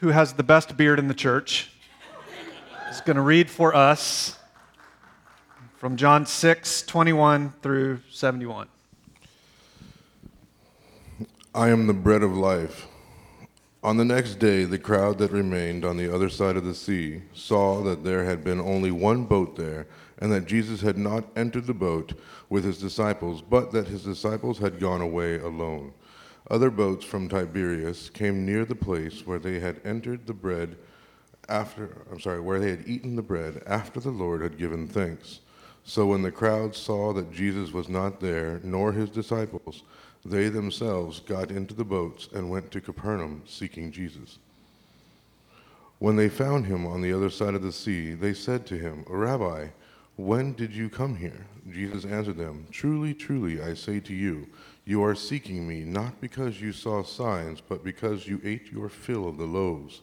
who has the best beard in the church, is going to read for us from John 6, 21 through 71. I am the bread of life. On the next day, the crowd that remained on the other side of the sea saw that there had been only one boat there, and that Jesus had not entered the boat with his disciples, but that his disciples had gone away alone. Other boats from Tiberias came near the place where they had entered the bread after I'm sorry, where they had eaten the bread after the Lord had given thanks. So when the crowd saw that Jesus was not there, nor his disciples, they themselves got into the boats and went to Capernaum seeking Jesus. When they found him on the other side of the sea, they said to him, Rabbi, when did you come here? Jesus answered them, Truly, truly, I say to you, you are seeking me not because you saw signs, but because you ate your fill of the loaves.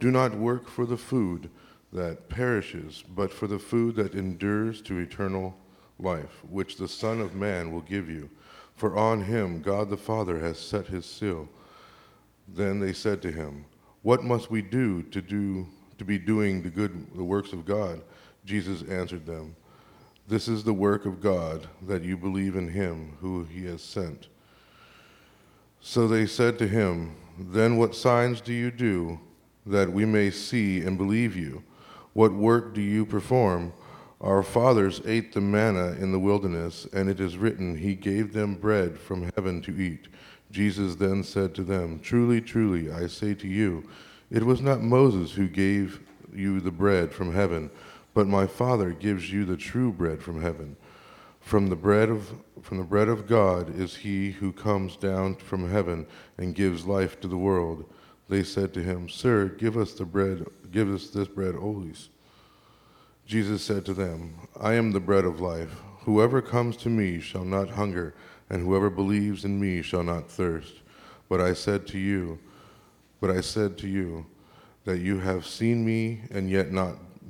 Do not work for the food that perishes, but for the food that endures to eternal life, which the Son of Man will give you. For on him God the Father has set his seal. Then they said to him, What must we do to do to be doing the good the works of God? Jesus answered them, This is the work of God, that you believe in him who he has sent. So they said to him, Then what signs do you do that we may see and believe you? What work do you perform? Our fathers ate the manna in the wilderness, and it is written, He gave them bread from heaven to eat. Jesus then said to them, Truly, truly, I say to you, it was not Moses who gave you the bread from heaven, but my Father gives you the true bread from heaven. From the bread of from the bread of God is he who comes down from heaven and gives life to the world. They said to him, Sir, give us the bread, give us this bread always. Jesus said to them, I am the bread of life. Whoever comes to me shall not hunger, and whoever believes in me shall not thirst. But I said to you, but I said to you that you have seen me and yet not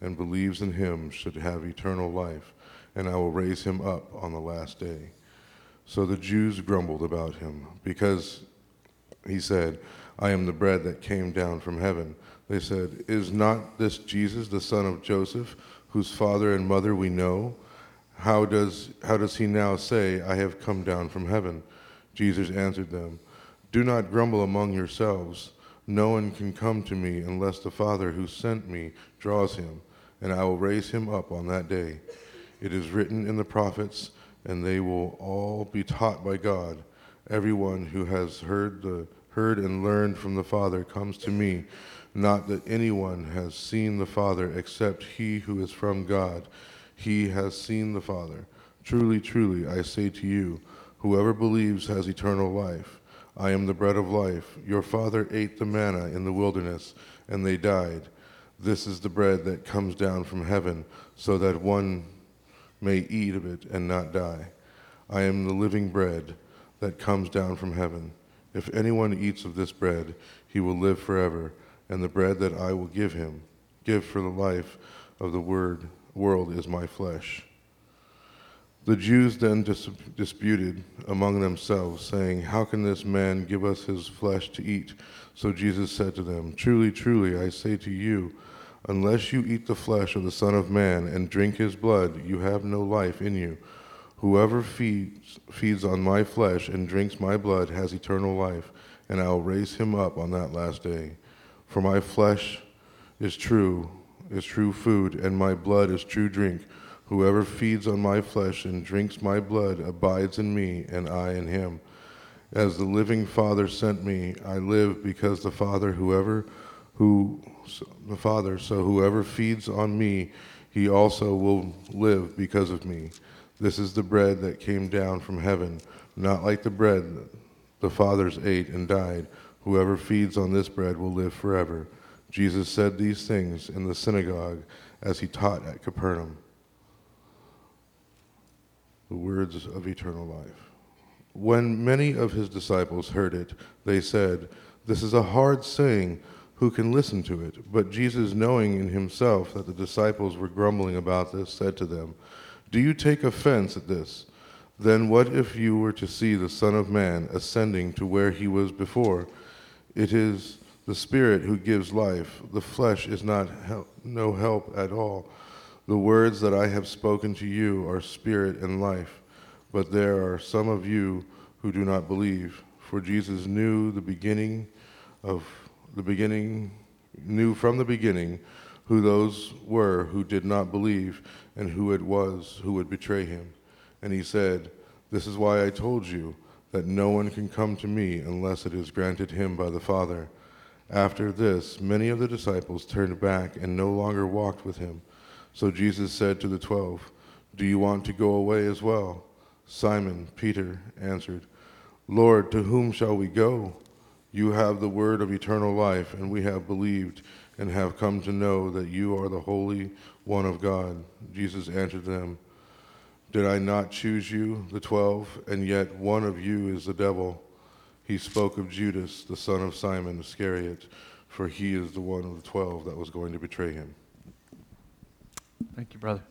and believes in him should have eternal life, and I will raise him up on the last day. So the Jews grumbled about him, because he said, I am the bread that came down from heaven. They said, Is not this Jesus, the son of Joseph, whose father and mother we know? How does, how does he now say, I have come down from heaven? Jesus answered them, Do not grumble among yourselves. No one can come to me unless the Father who sent me draws him, and I will raise him up on that day. It is written in the prophets, and they will all be taught by God. Everyone who has heard, the, heard and learned from the Father comes to me. Not that anyone has seen the Father except he who is from God. He has seen the Father. Truly, truly, I say to you, whoever believes has eternal life. I am the bread of life. Your father ate the manna in the wilderness, and they died. This is the bread that comes down from heaven, so that one may eat of it and not die. I am the living bread that comes down from heaven. If anyone eats of this bread, he will live forever and the bread that I will give him, give for the life of the word, world is my flesh. The Jews then dis- disputed among themselves, saying, How can this man give us his flesh to eat? So Jesus said to them, Truly, truly, I say to you, unless you eat the flesh of the Son of Man and drink his blood, you have no life in you. Whoever feeds, feeds on my flesh and drinks my blood has eternal life, and I will raise him up on that last day. For my flesh is true, is true food, and my blood is true drink. Whoever feeds on my flesh and drinks my blood abides in me, and I in him. As the living Father sent me, I live because the Father, whoever who the Father, so whoever feeds on me, he also will live because of me. This is the bread that came down from heaven, not like the bread the fathers ate and died. Whoever feeds on this bread will live forever. Jesus said these things in the synagogue as he taught at Capernaum. The words of eternal life. When many of his disciples heard it, they said, This is a hard saying. Who can listen to it? But Jesus, knowing in himself that the disciples were grumbling about this, said to them, Do you take offense at this? Then what if you were to see the Son of Man ascending to where he was before? It is the Spirit who gives life. The flesh is not no help at all. The words that I have spoken to you are spirit and life. But there are some of you who do not believe. For Jesus knew the beginning of the beginning, knew from the beginning who those were who did not believe and who it was who would betray him. And he said, This is why I told you that no one can come to me unless it is granted him by the Father. After this, many of the disciples turned back and no longer walked with him. So Jesus said to the twelve, Do you want to go away as well? Simon Peter answered, Lord, to whom shall we go? You have the word of eternal life, and we have believed and have come to know that you are the Holy One of God. Jesus answered them, Did I not choose you, the twelve, and yet one of you is the devil? He spoke of Judas, the son of Simon Iscariot, for he is the one of the twelve that was going to betray him. Thank you, brother.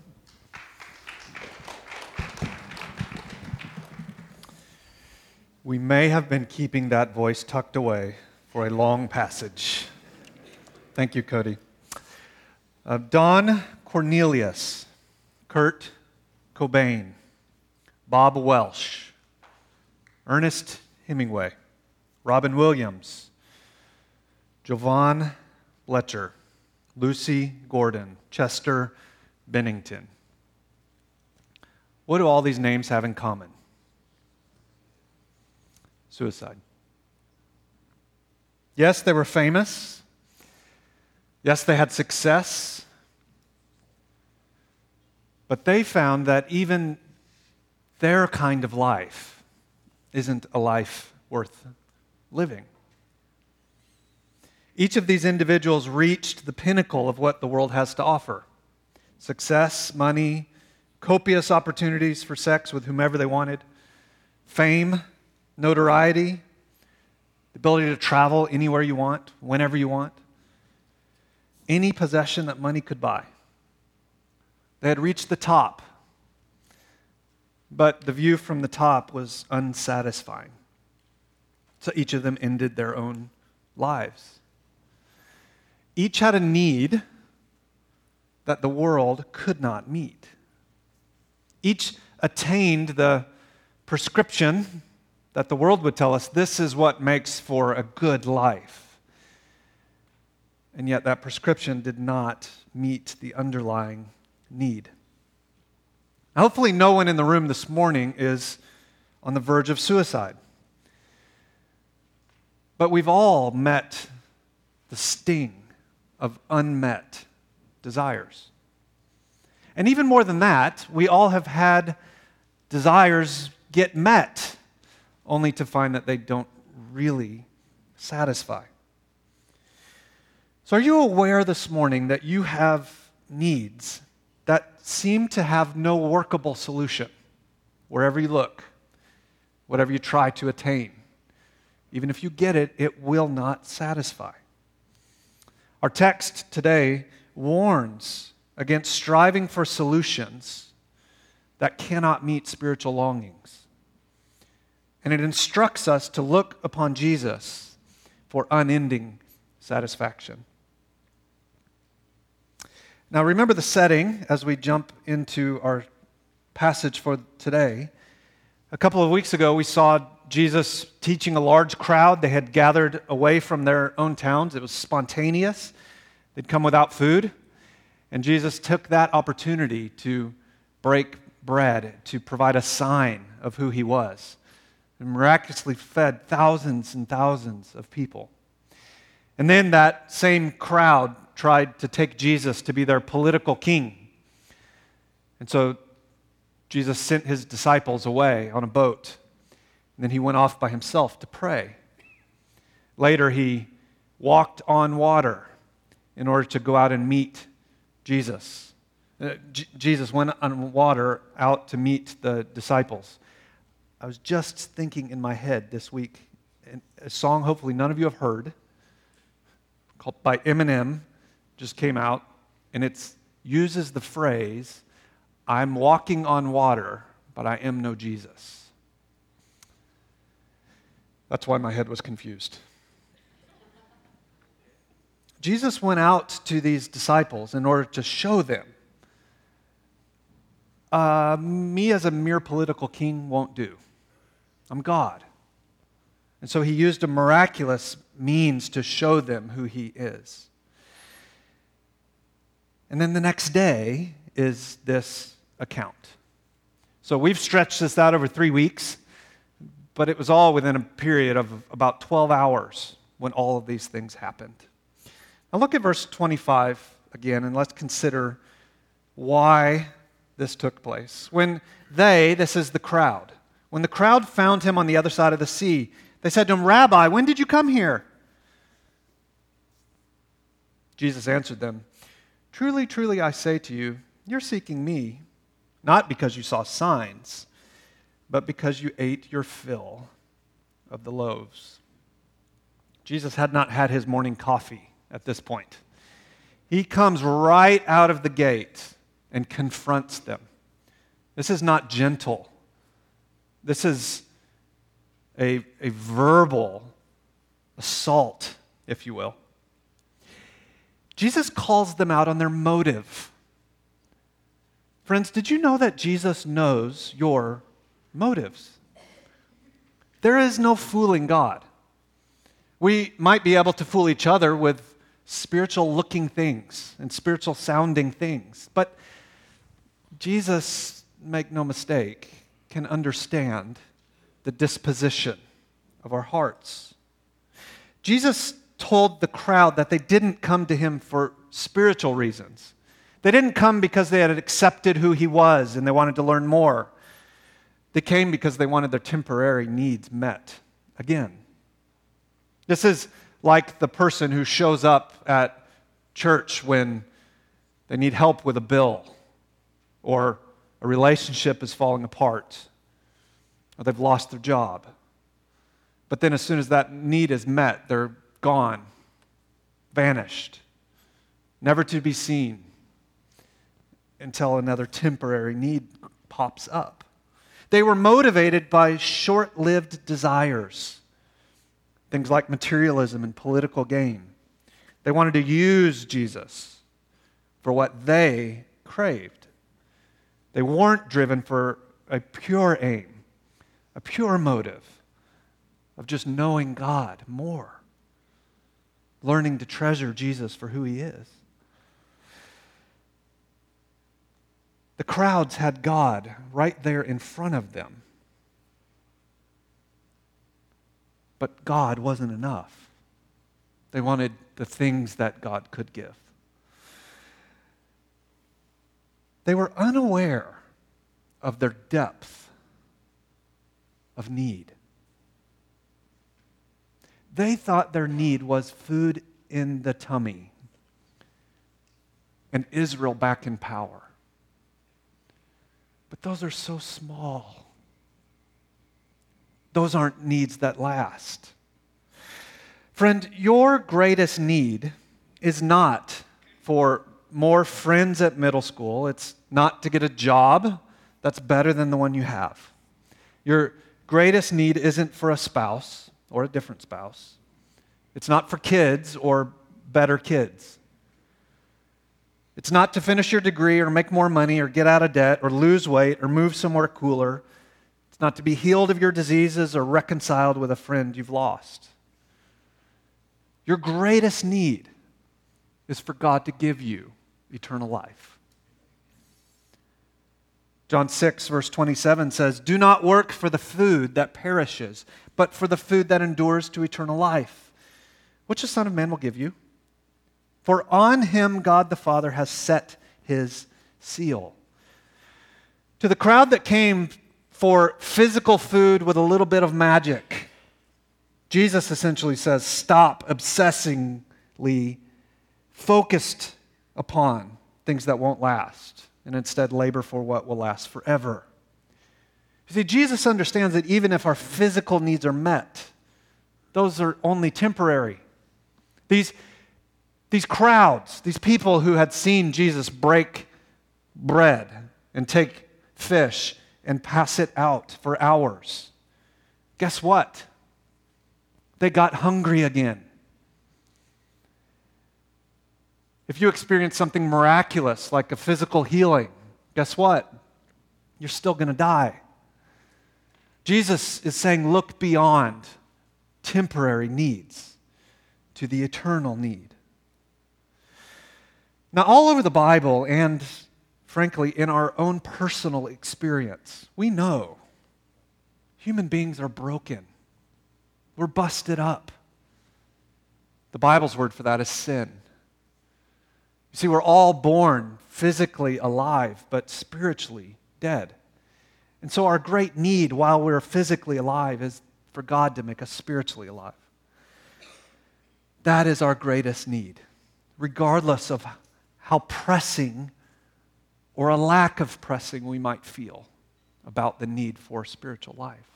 We may have been keeping that voice tucked away for a long passage. Thank you, Cody. Uh, Don Cornelius, Kurt Cobain, Bob Welch, Ernest Hemingway, Robin Williams, Jovan Belcher, Lucy Gordon, Chester Bennington. What do all these names have in common? Suicide. Yes, they were famous. Yes, they had success. But they found that even their kind of life isn't a life worth living. Each of these individuals reached the pinnacle of what the world has to offer success, money, copious opportunities for sex with whomever they wanted, fame, notoriety, the ability to travel anywhere you want, whenever you want, any possession that money could buy. They had reached the top, but the view from the top was unsatisfying. So each of them ended their own lives. Each had a need that the world could not meet. Each attained the prescription that the world would tell us this is what makes for a good life. And yet, that prescription did not meet the underlying need. Hopefully, no one in the room this morning is on the verge of suicide. But we've all met the sting of unmet desires. And even more than that, we all have had desires get met, only to find that they don't really satisfy. So, are you aware this morning that you have needs that seem to have no workable solution wherever you look, whatever you try to attain? Even if you get it, it will not satisfy. Our text today warns against striving for solutions that cannot meet spiritual longings. And it instructs us to look upon Jesus for unending satisfaction. Now, remember the setting as we jump into our passage for today. A couple of weeks ago, we saw Jesus teaching a large crowd. They had gathered away from their own towns. It was spontaneous, they'd come without food. And Jesus took that opportunity to break bread, to provide a sign of who he was, and miraculously fed thousands and thousands of people. And then that same crowd tried to take Jesus to be their political king. And so Jesus sent his disciples away on a boat and then he went off by himself to pray. Later, he walked on water in order to go out and meet Jesus. Uh, Jesus went on water out to meet the disciples. I was just thinking in my head this week, a song hopefully none of you have heard, called by Eminem, just came out, and it uses the phrase, I'm walking on water, but I am no Jesus. That's why my head was confused. Jesus went out to these disciples in order to show them uh, me as a mere political king won't do. I'm God. And so he used a miraculous means to show them who he is. And then the next day is this account. So we've stretched this out over three weeks, but it was all within a period of about 12 hours when all of these things happened. Now look at verse 25 again, and let's consider why this took place. When they, this is the crowd, when the crowd found him on the other side of the sea, they said to him, Rabbi, when did you come here? Jesus answered them, Truly, truly, I say to you, you're seeking me, not because you saw signs, but because you ate your fill of the loaves. Jesus had not had his morning coffee at this point. He comes right out of the gate and confronts them. This is not gentle. This is a, a verbal assault, if you will. Jesus calls them out on their motive. Friends, did you know that Jesus knows your motives? There is no fooling God. We might be able to fool each other with spiritual looking things and spiritual sounding things. But Jesus, make no mistake, can understand the disposition of our hearts. Jesus told the crowd that they didn't come to him for spiritual reasons. They didn't come because they had accepted who he was and they wanted to learn more. They came because they wanted their temporary needs met again. This is like the person who shows up at church when they need help with a bill or a relationship is falling apart or they've lost their job. But then, as soon as that need is met, they're gone, vanished, never to be seen until another temporary need pops up. They were motivated by short lived desires things like materialism and political gain. They wanted to use Jesus for what they craved. They weren't driven for a pure aim, a pure motive of just knowing God more, learning to treasure Jesus for who he is. The crowds had God right there in front of them. But God wasn't enough. They wanted the things that God could give. They were unaware of their depth of need. They thought their need was food in the tummy and Israel back in power. But those are so small those aren't needs that last. Friend, your greatest need is not for more friends at middle school. It's not to get a job that's better than the one you have. Your greatest need isn't for a spouse or a different spouse. It's not for kids or better kids. It's not to finish your degree or make more money or get out of debt or lose weight or move somewhere cooler it's not to be healed of your diseases or reconciled with a friend you've lost. Your greatest need is for God to give you eternal life. John 6, verse 27 says, Do not work for the food that perishes, but for the food that endures to eternal life, which the Son of Man will give you. For on him God the Father has set his seal. To the crowd that came for physical food with a little bit of magic. Jesus essentially says, stop obsessingly focused upon things that won't last, and instead labor for what will last forever. You see, Jesus understands that even if our physical needs are met, those are only temporary. These, these crowds, these people who had seen Jesus break bread and take fish and pass it out for hours, guess what? They got hungry again. If you experience something miraculous like a physical healing, guess what? You're still going to die. Jesus is saying, look beyond temporary needs to the eternal need. Now, all over the Bible and frankly in our own personal experience, we know human beings are broken. We're busted up. The Bible's word for that is sin. You see, we're all born physically alive, but spiritually dead. And so, our great need while we're physically alive is for God to make us spiritually alive. That is our greatest need, regardless of how pressing or a lack of pressing we might feel about the need for spiritual life.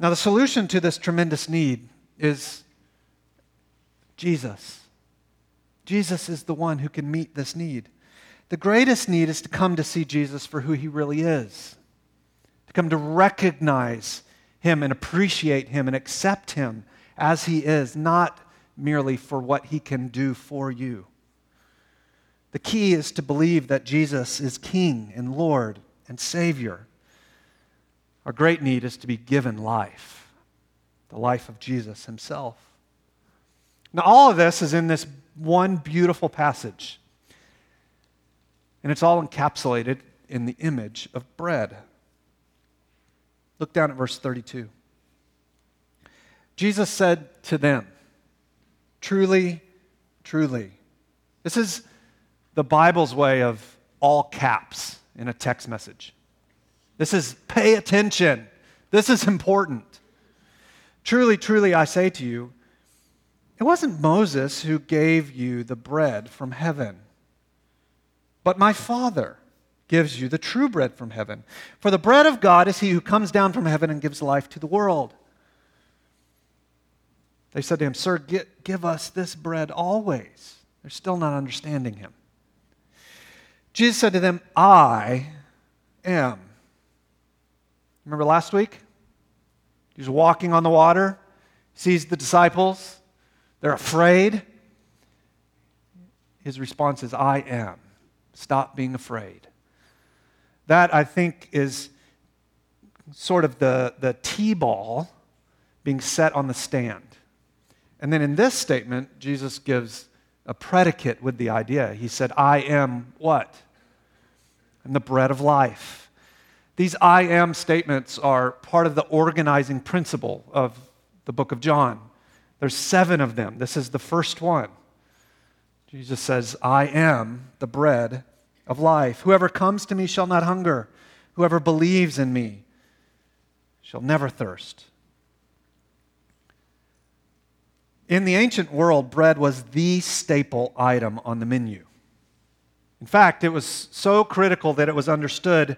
Now, the solution to this tremendous need is Jesus. Jesus is the one who can meet this need. The greatest need is to come to see Jesus for who he really is, to come to recognize him and appreciate him and accept him as he is, not merely for what he can do for you. The key is to believe that Jesus is King and Lord and Savior. Our great need is to be given life, the life of Jesus himself. Now, all of this is in this one beautiful passage. And it's all encapsulated in the image of bread. Look down at verse 32. Jesus said to them, Truly, truly. This is the Bible's way of all caps in a text message. This is pay attention. This is important. Truly, truly, I say to you, it wasn't Moses who gave you the bread from heaven, but my Father gives you the true bread from heaven. For the bread of God is he who comes down from heaven and gives life to the world. They said to him, Sir, get, give us this bread always. They're still not understanding him. Jesus said to them, I am. Remember last week? He's walking on the water, sees the disciples. They're afraid. His response is, I am. Stop being afraid. That, I think, is sort of the, the T ball being set on the stand. And then in this statement, Jesus gives a predicate with the idea. He said, I am what? I'm the bread of life. These I am statements are part of the organizing principle of the book of John. There's seven of them. This is the first one. Jesus says, I am the bread of life. Whoever comes to me shall not hunger. Whoever believes in me shall never thirst. In the ancient world, bread was the staple item on the menu. In fact, it was so critical that it was understood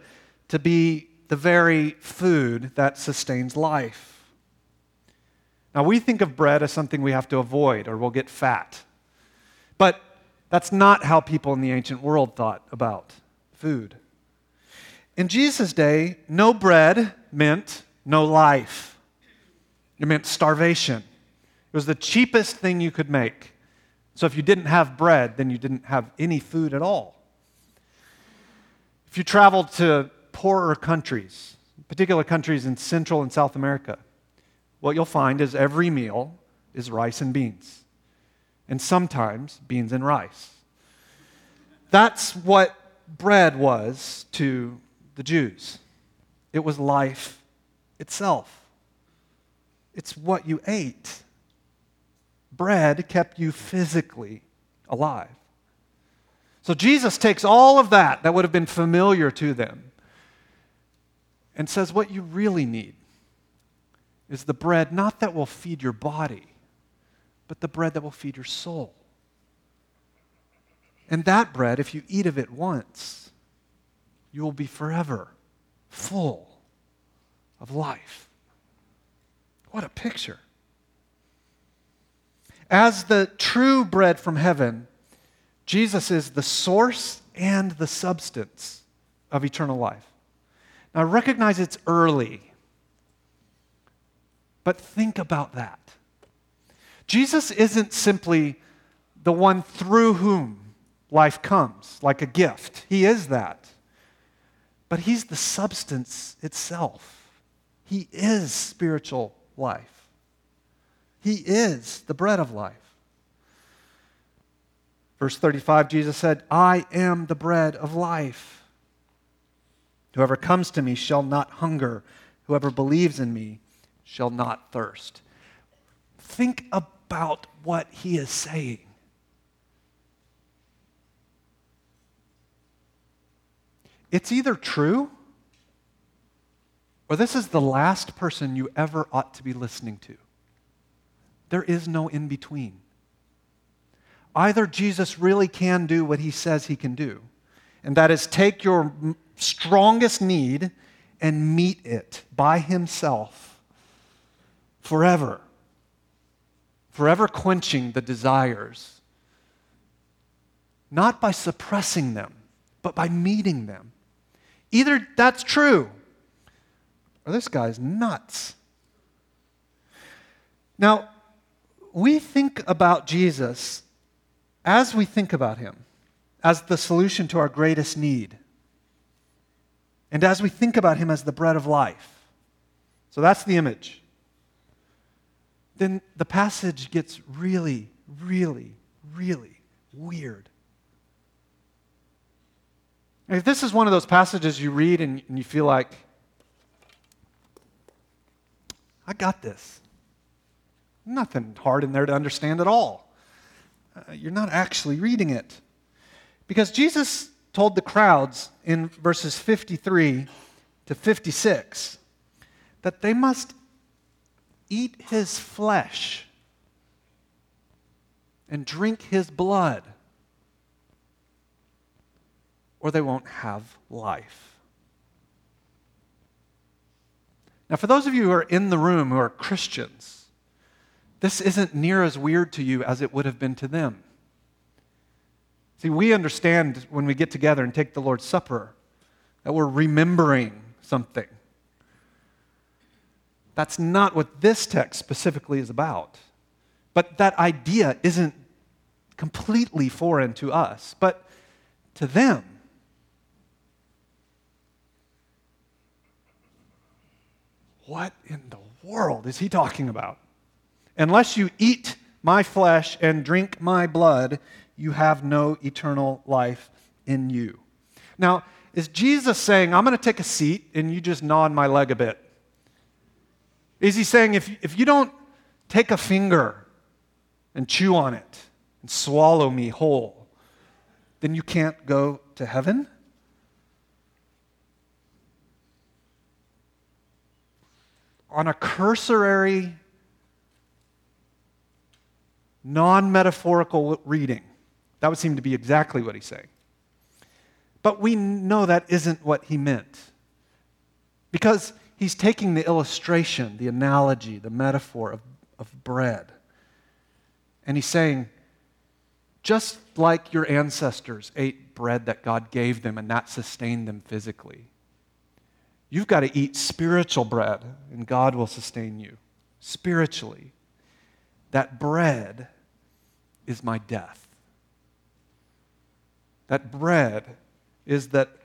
to be the very food that sustains life. Now, we think of bread as something we have to avoid or we'll get fat. But that's not how people in the ancient world thought about food. In Jesus' day, no bread meant no life, it meant starvation. It was the cheapest thing you could make. So if you didn't have bread, then you didn't have any food at all. If you traveled to poorer countries, particular countries in Central and South America, what you'll find is every meal is rice and beans, and sometimes beans and rice. That's what bread was to the Jews. It was life itself. It's what you ate. Bread kept you physically alive. So Jesus takes all of that that would have been familiar to them and says what you really need is the bread not that will feed your body, but the bread that will feed your soul. And that bread, if you eat of it once, you will be forever full of life. What a picture. As the true bread from heaven, Jesus is the source and the substance of eternal life. Now, recognize it's early, but think about that. Jesus isn't simply the one through whom life comes, like a gift. He is that. But He's the substance itself. He is spiritual life. He is the bread of life. Verse 35, Jesus said, I am the bread of life. Whoever comes to me shall not hunger. Whoever believes in me shall not thirst. Think about what he is saying. It's either true or this is the last person you ever ought to be listening to. There is no in between. Either Jesus really can do what he says he can do, and that is take your strongest need and meet it by himself forever, forever quenching the desires, not by suppressing them, but by meeting them. Either that's true, or this guy's nuts. Now, we think about Jesus as we think about him as the solution to our greatest need, and as we think about him as the bread of life. So that's the image. Then the passage gets really, really, really weird. If this is one of those passages you read and, you feel like, I got this. Nothing hard in there to understand at all. Uh, you're not actually reading it. Because Jesus told the crowds in verses 53 to 56 that they must eat his flesh and drink his blood, or they won't have life. Now, for those of you who are in the room who are Christians, this isn't near as weird to you as it would have been to them. See, we understand when we get together and take the Lord's Supper that we're remembering something. That's not what this text specifically is about. But that idea isn't completely foreign to us, but to them. What in the world is he talking about? Unless you eat my flesh and drink my blood, you have no eternal life in you. Now, is Jesus saying, I'm going to take a seat and you just gnaw on my leg a bit? Is he saying, if, if you don't take a finger and chew on it and swallow me whole, then you can't go to heaven? on a cursory, non metaphorical reading, that would seem to be exactly what he's saying. But we know that isn't what he meant. Because he's taking the illustration, the analogy, the metaphor of, of bread. And he's saying, just like your ancestors ate bread that God gave them and that sustained them physically, You've got to eat spiritual bread, and God will sustain you spiritually. That bread is my death. That bread is that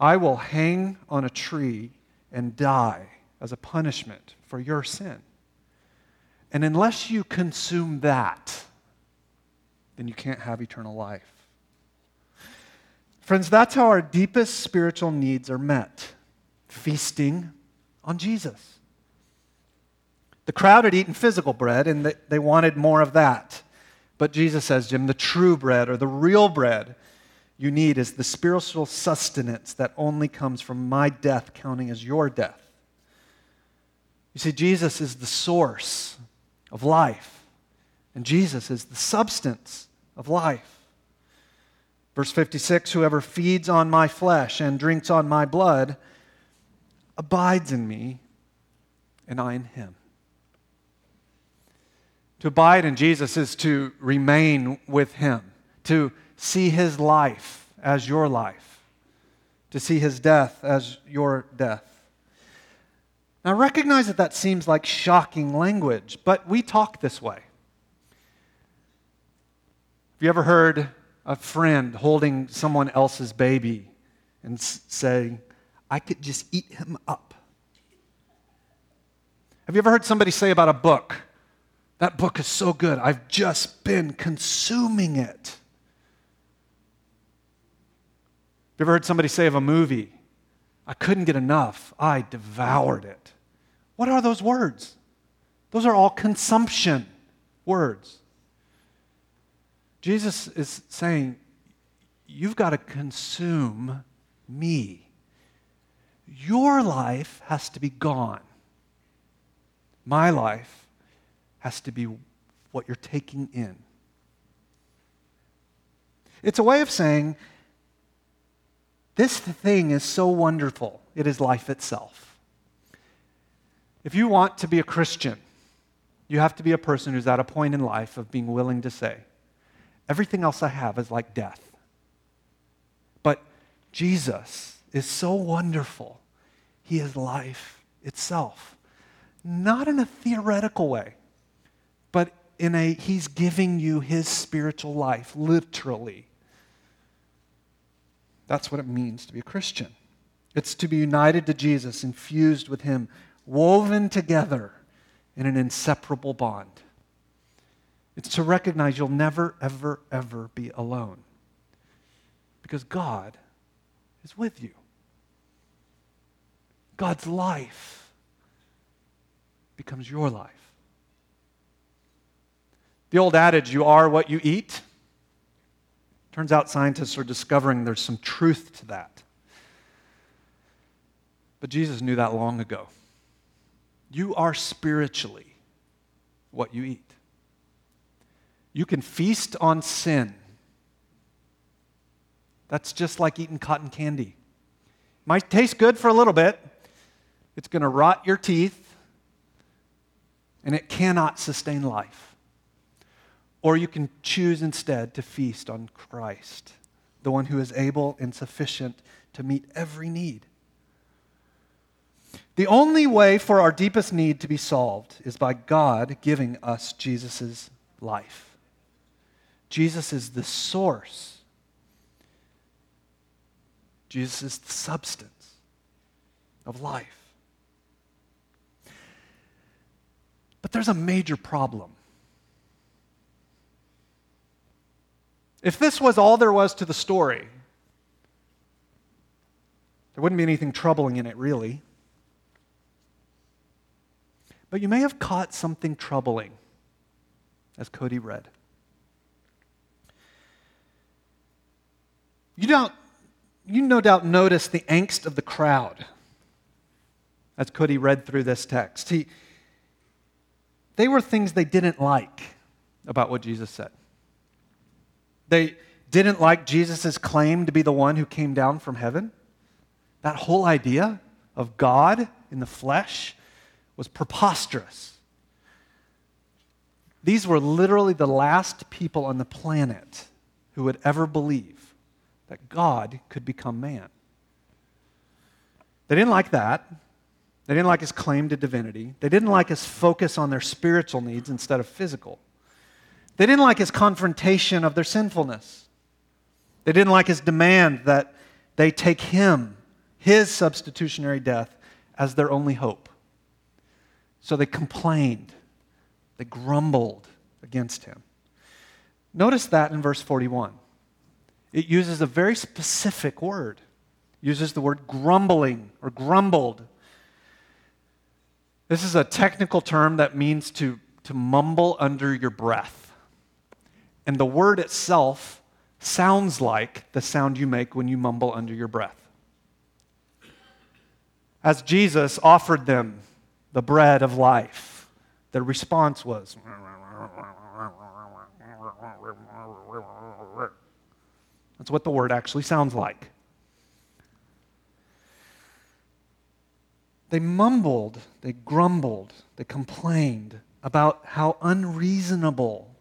I will hang on a tree and die as a punishment for your sin. And unless you consume that, then you can't have eternal life. Friends, that's how our deepest spiritual needs are met feasting on Jesus. The crowd had eaten physical bread and they wanted more of that. But Jesus says, Jim, the true bread or the real bread you need is the spiritual sustenance that only comes from my death, counting as your death. You see, Jesus is the source of life, and Jesus is the substance of life. Verse 56 Whoever feeds on my flesh and drinks on my blood abides in me, and I in him. To abide in Jesus is to remain with him, to see his life as your life, to see his death as your death. Now, recognize that that seems like shocking language, but we talk this way. Have you ever heard a friend holding someone else's baby and saying, I could just eat him up? Have you ever heard somebody say about a book, that book is so good, I've just been consuming it? You ever heard somebody say of a movie, I couldn't get enough, I devoured it? What are those words? Those are all consumption words. Jesus is saying, You've got to consume me. Your life has to be gone. My life has to be what you're taking in. It's a way of saying, this thing is so wonderful, it is life itself. If you want to be a Christian, you have to be a person who's at a point in life of being willing to say, everything else I have is like death. But Jesus is so wonderful, He is life itself not in a theoretical way, in a he's giving you his spiritual life, literally. That's what it means to be a Christian. It's to be united to Jesus, infused with him, woven together in an inseparable bond. It's to recognize you'll never, ever, ever be alone because God is with you. God's life becomes your life. The old adage, you are what you eat, turns out scientists are discovering there's some truth to that. But Jesus knew that long ago. You are spiritually what you eat. You can feast on sin. That's just like eating cotton candy. Might taste good for a little bit. It's going to rot your teeth and it cannot sustain life. Or you can choose instead to feast on Christ, the one who is able and sufficient to meet every need. The only way for our deepest need to be solved is by God giving us Jesus' life. Jesus is the source, Jesus is the substance of life. But there's a major problem. If this was all there was to the story, there wouldn't be anything troubling in it, really. But you may have caught something troubling as Cody read. You, don't, you no doubt noticed the angst of the crowd as Cody read through this text. He, they were things they didn't like about what Jesus said. They didn't like Jesus' claim to be the one who came down from heaven. That whole idea of God in the flesh was preposterous. These were literally the last people on the planet who would ever believe that God could become man. They didn't like that. They didn't like his claim to divinity. They didn't like his focus on their spiritual needs instead of physical. They didn't like his confrontation of their sinfulness. They didn't like his demand that they take him, his substitutionary death, as their only hope. So they complained, they grumbled against him. Notice that in verse 41. It uses a very specific word. It uses the word grumbling or grumbled this is a technical term that means to, to mumble under your breath. And the word itself sounds like the sound you make when you mumble under your breath. As Jesus offered them the bread of life. Their response was, That's what the word actually sounds like. They mumbled, they grumbled, they complained about how unreasonable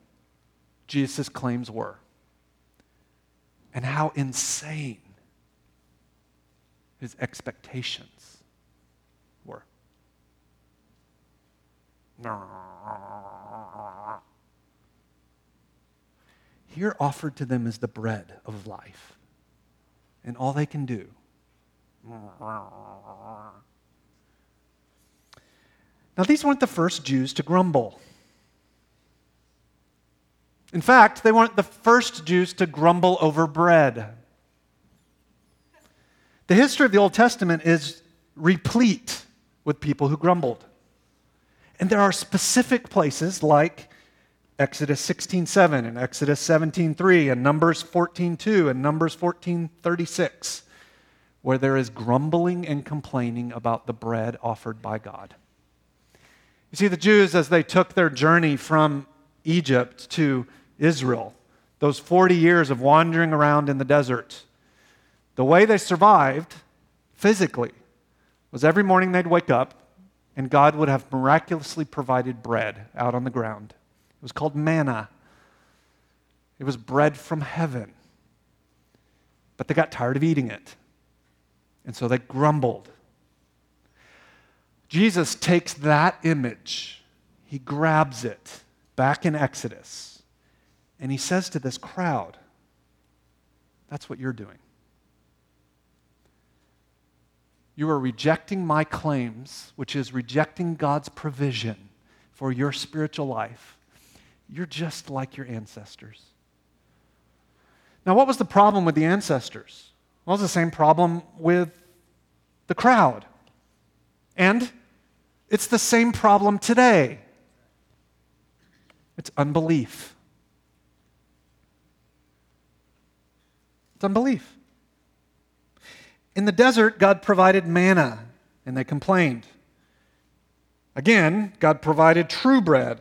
Jesus' claims were and how insane his expectations were. Here offered to them is the bread of life, and all they can do. Now, these weren't the first Jews to grumble. In fact, they weren't the first Jews to grumble over bread. The history of the Old Testament is replete with people who grumbled. And there are specific places like Exodus 16:7 and Exodus 17:3 and Numbers 14:2 and Numbers 14:36 where there is grumbling and complaining about the bread offered by God. You see, the Jews, as they took their journey from Egypt to Israel, those 40 years of wandering around in the desert, the way they survived physically was every morning they'd wake up and God would have miraculously provided bread out on the ground. It was called manna, it was bread from heaven. But they got tired of eating it. And so they grumbled Jesus takes that image, he grabs it back in Exodus, and he says to this crowd, That's what you're doing. You are rejecting my claims, which is rejecting God's provision for your spiritual life. You're just like your ancestors. Now, what was the problem with the ancestors? Well, it was the same problem with the crowd. And it's the same problem today it's unbelief. It's unbelief. In the desert, God provided manna, and they complained. Again, God provided true bread,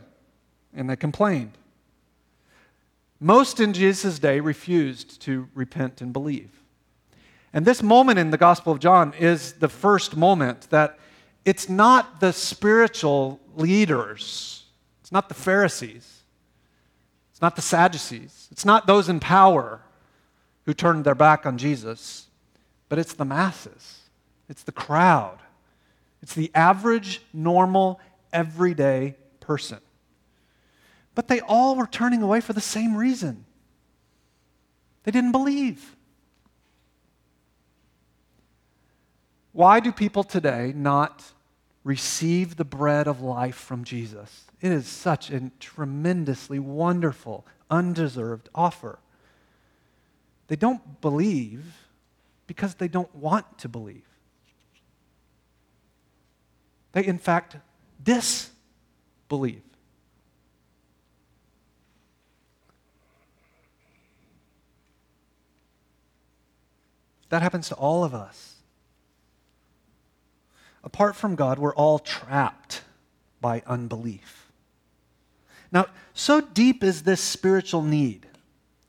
and they complained. Most in Jesus' day refused to repent and believe. And this moment in the Gospel of John is the first moment that it's not the spiritual leaders, it's not the Pharisees, it's not the Sadducees, it's not those in power who turned their back on Jesus, but it's the masses, it's the crowd, it's the average, normal, everyday person. But they all were turning away for the same reason they didn't believe. Why do people today not receive the bread of life from Jesus? It is such a tremendously wonderful, undeserved offer. They don't believe because they don't want to believe. They, in fact, disbelieve. That happens to all of us apart from God, we're all trapped by unbelief. Now, so deep is this spiritual need,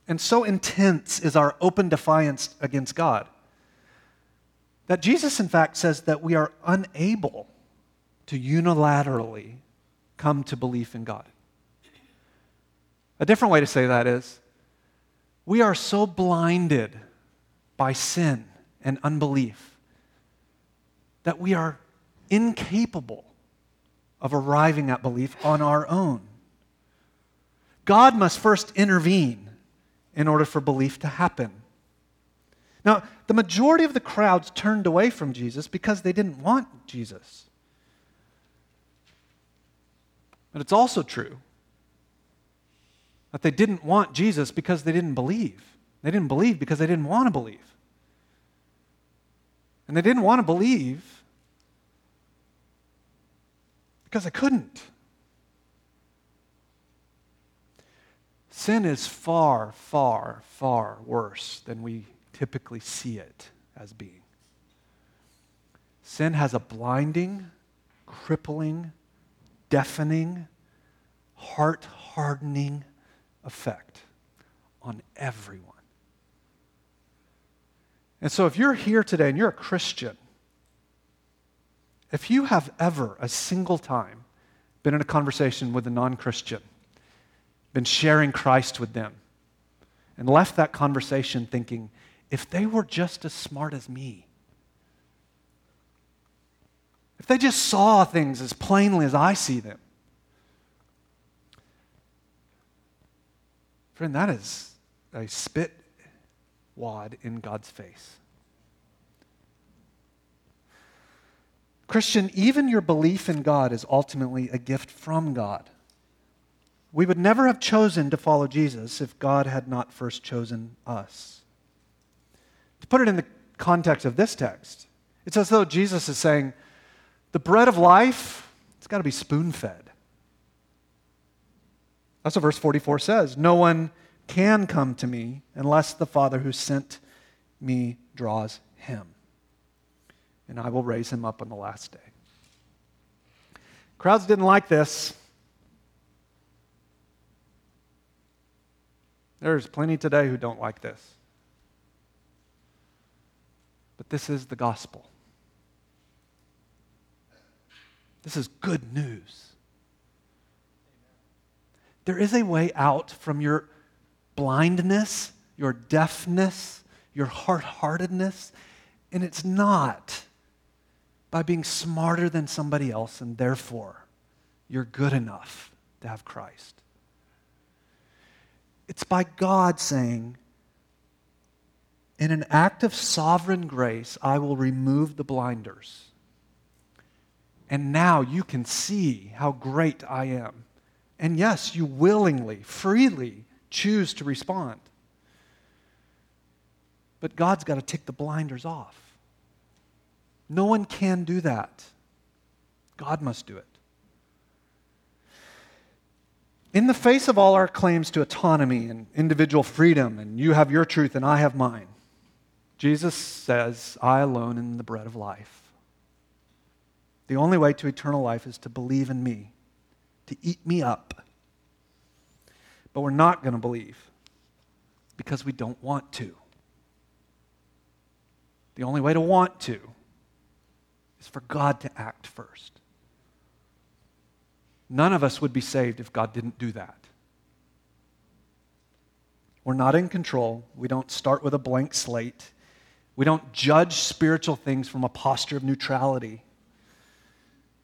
and so intense is our open defiance against God, that Jesus, in fact, says that we are unable to unilaterally come to belief in God. A different way to say that is we are so blinded by sin and unbelief that we are incapable of arriving at belief on our own. God must first intervene in order for belief to happen. Now, the majority of the crowds turned away from Jesus because they didn't want Jesus. But it's also true that they didn't want Jesus because they didn't believe. They didn't believe because they didn't want to believe. And they didn't want to believe because I couldn't. Sin is far, far, far worse than we typically see it as being. Sin has a blinding, crippling, deafening, heart hardening effect on everyone. And so, if you're here today and you're a Christian, if you have ever, a single time, been in a conversation with a non Christian, been sharing Christ with them, and left that conversation thinking, if they were just as smart as me, if they just saw things as plainly as I see them, friend, that is a spit wad in God's face. Christian, even your belief in God is ultimately a gift from God. We would never have chosen to follow Jesus if God had not first chosen us. To put it in the context of this text, it's as though Jesus is saying, the bread of life, it's got to be spoon fed. That's what verse 44 says. No one can come to me unless the Father who sent me draws him. And I will raise him up on the last day. Crowds didn't like this. There's plenty today who don't like this. But this is the gospel. This is good news. There is a way out from your blindness, your deafness, your hard heartedness, and it's not by being smarter than somebody else and therefore you're good enough to have Christ. It's by God saying, in an act of sovereign grace, I will remove the blinders. And now you can see how great I am. And yes, you willingly, freely choose to respond. But God's got to take the blinders off. No one can do that. God must do it. In the face of all our claims to autonomy and individual freedom, and you have your truth and I have mine, Jesus says, I alone am the bread of life. The only way to eternal life is to believe in me, to eat me up. But we're not going to believe because we don't want to. The only way to want to is for God to act first. None of us would be saved if God didn't do that. We're not in control. We don't start with a blank slate. We don't judge spiritual things from a posture of neutrality.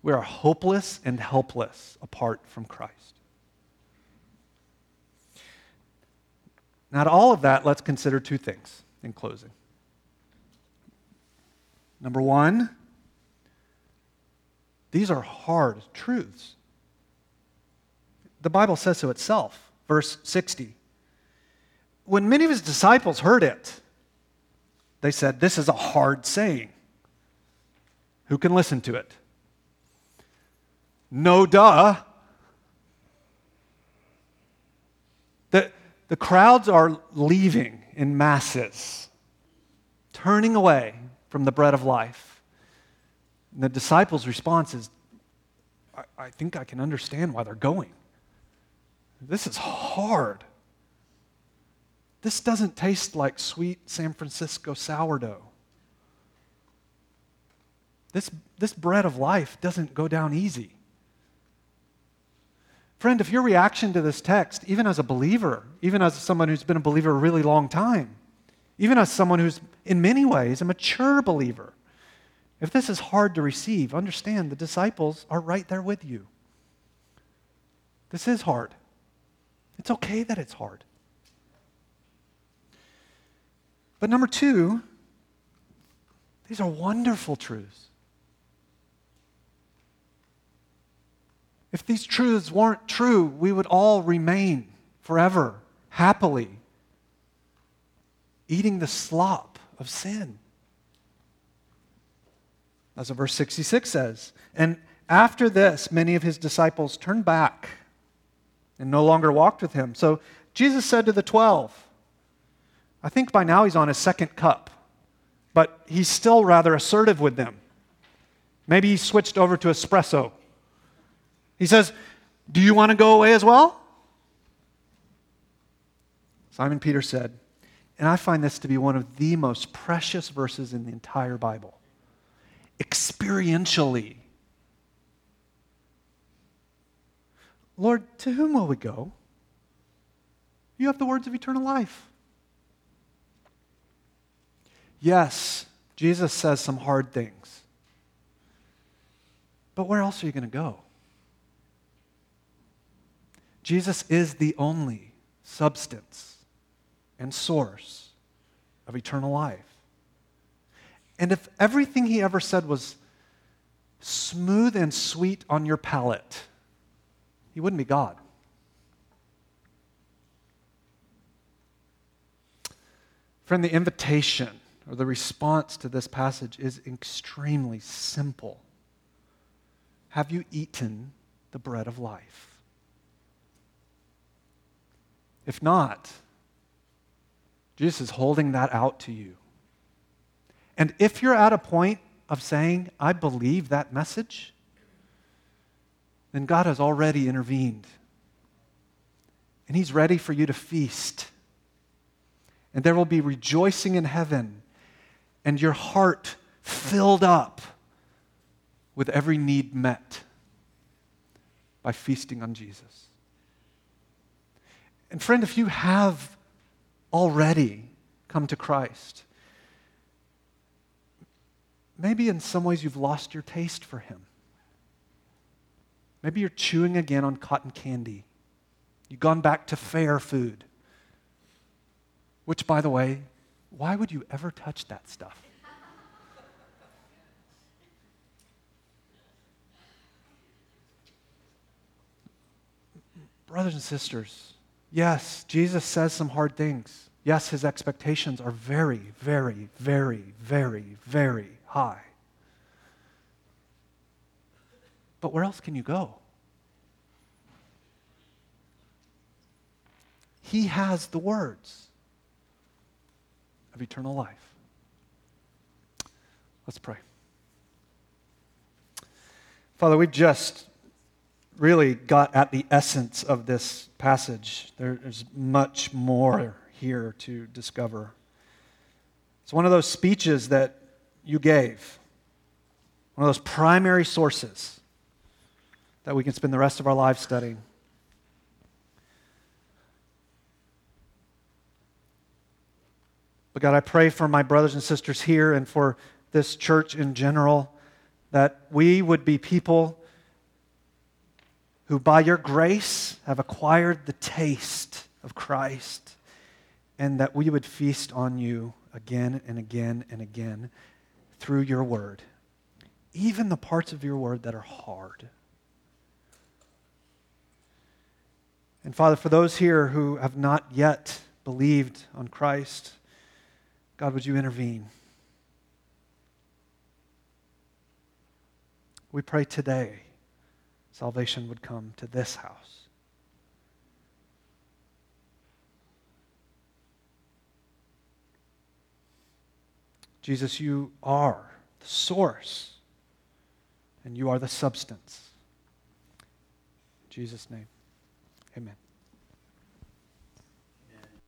We are hopeless and helpless apart from Christ. Now, to all of that, let's consider two things in closing. Number one, these are hard truths. The Bible says so itself. Verse 60. When many of his disciples heard it, they said, This is a hard saying. Who can listen to it? No, duh. The, the crowds are leaving in masses, turning away from the bread of life. And the disciples' response is, I, I think I can understand why they're going. This is hard. This doesn't taste like sweet San Francisco sourdough. This, this bread of life doesn't go down easy. Friend, if your reaction to this text, even as a believer, even as someone who's been a believer a really long time, even as someone who's in many ways a mature believer, if this is hard to receive, understand the disciples are right there with you. This is hard. It's okay that it's hard. But number two, these are wonderful truths. If these truths weren't true, we would all remain forever, happily, eating the slop of sin. As verse 66 says. And after this, many of his disciples turned back and no longer walked with him. So Jesus said to the twelve, I think by now he's on his second cup, but he's still rather assertive with them. Maybe he switched over to espresso. He says, Do you want to go away as well? Simon Peter said, and I find this to be one of the most precious verses in the entire Bible. Experientially. Lord, to whom will we go? You have the words of eternal life. Yes, Jesus says some hard things. But where else are you going to go? Jesus is the only substance and source of eternal life. And if everything he ever said was smooth and sweet on your palate, he wouldn't be God. Friend, the invitation or the response to this passage is extremely simple. Have you eaten the bread of life? If not, Jesus is holding that out to you. And if you're at a point of saying, I believe that message, then God has already intervened. And He's ready for you to feast. And there will be rejoicing in heaven and your heart filled up with every need met by feasting on Jesus. And friend, if you have already come to Christ. Maybe in some ways you've lost your taste for Him. Maybe you're chewing again on cotton candy. You've gone back to fair food. Which, by the way, why would you ever touch that stuff? Brothers and sisters, Yes, Jesus says some hard things. Yes, his expectations are very, very, very, very, very high. But where else can you go? He has the words of eternal life. Let's pray. Father, we just really got at the essence of this passage. There's much more here to discover. It's one of those speeches that you gave, one of those primary sources that we can spend the rest of our lives studying. But God, I pray for my brothers and sisters here and for this church in general that we would be people who by your grace have acquired the taste of Christ, and that we would feast on you again and again and again through your word, even the parts of your word that are hard. And Father, for those here who have not yet believed on Christ, God, would you intervene? We pray today salvation would come to this house. Jesus, you are the source, and you are the substance. In Jesus' name, amen.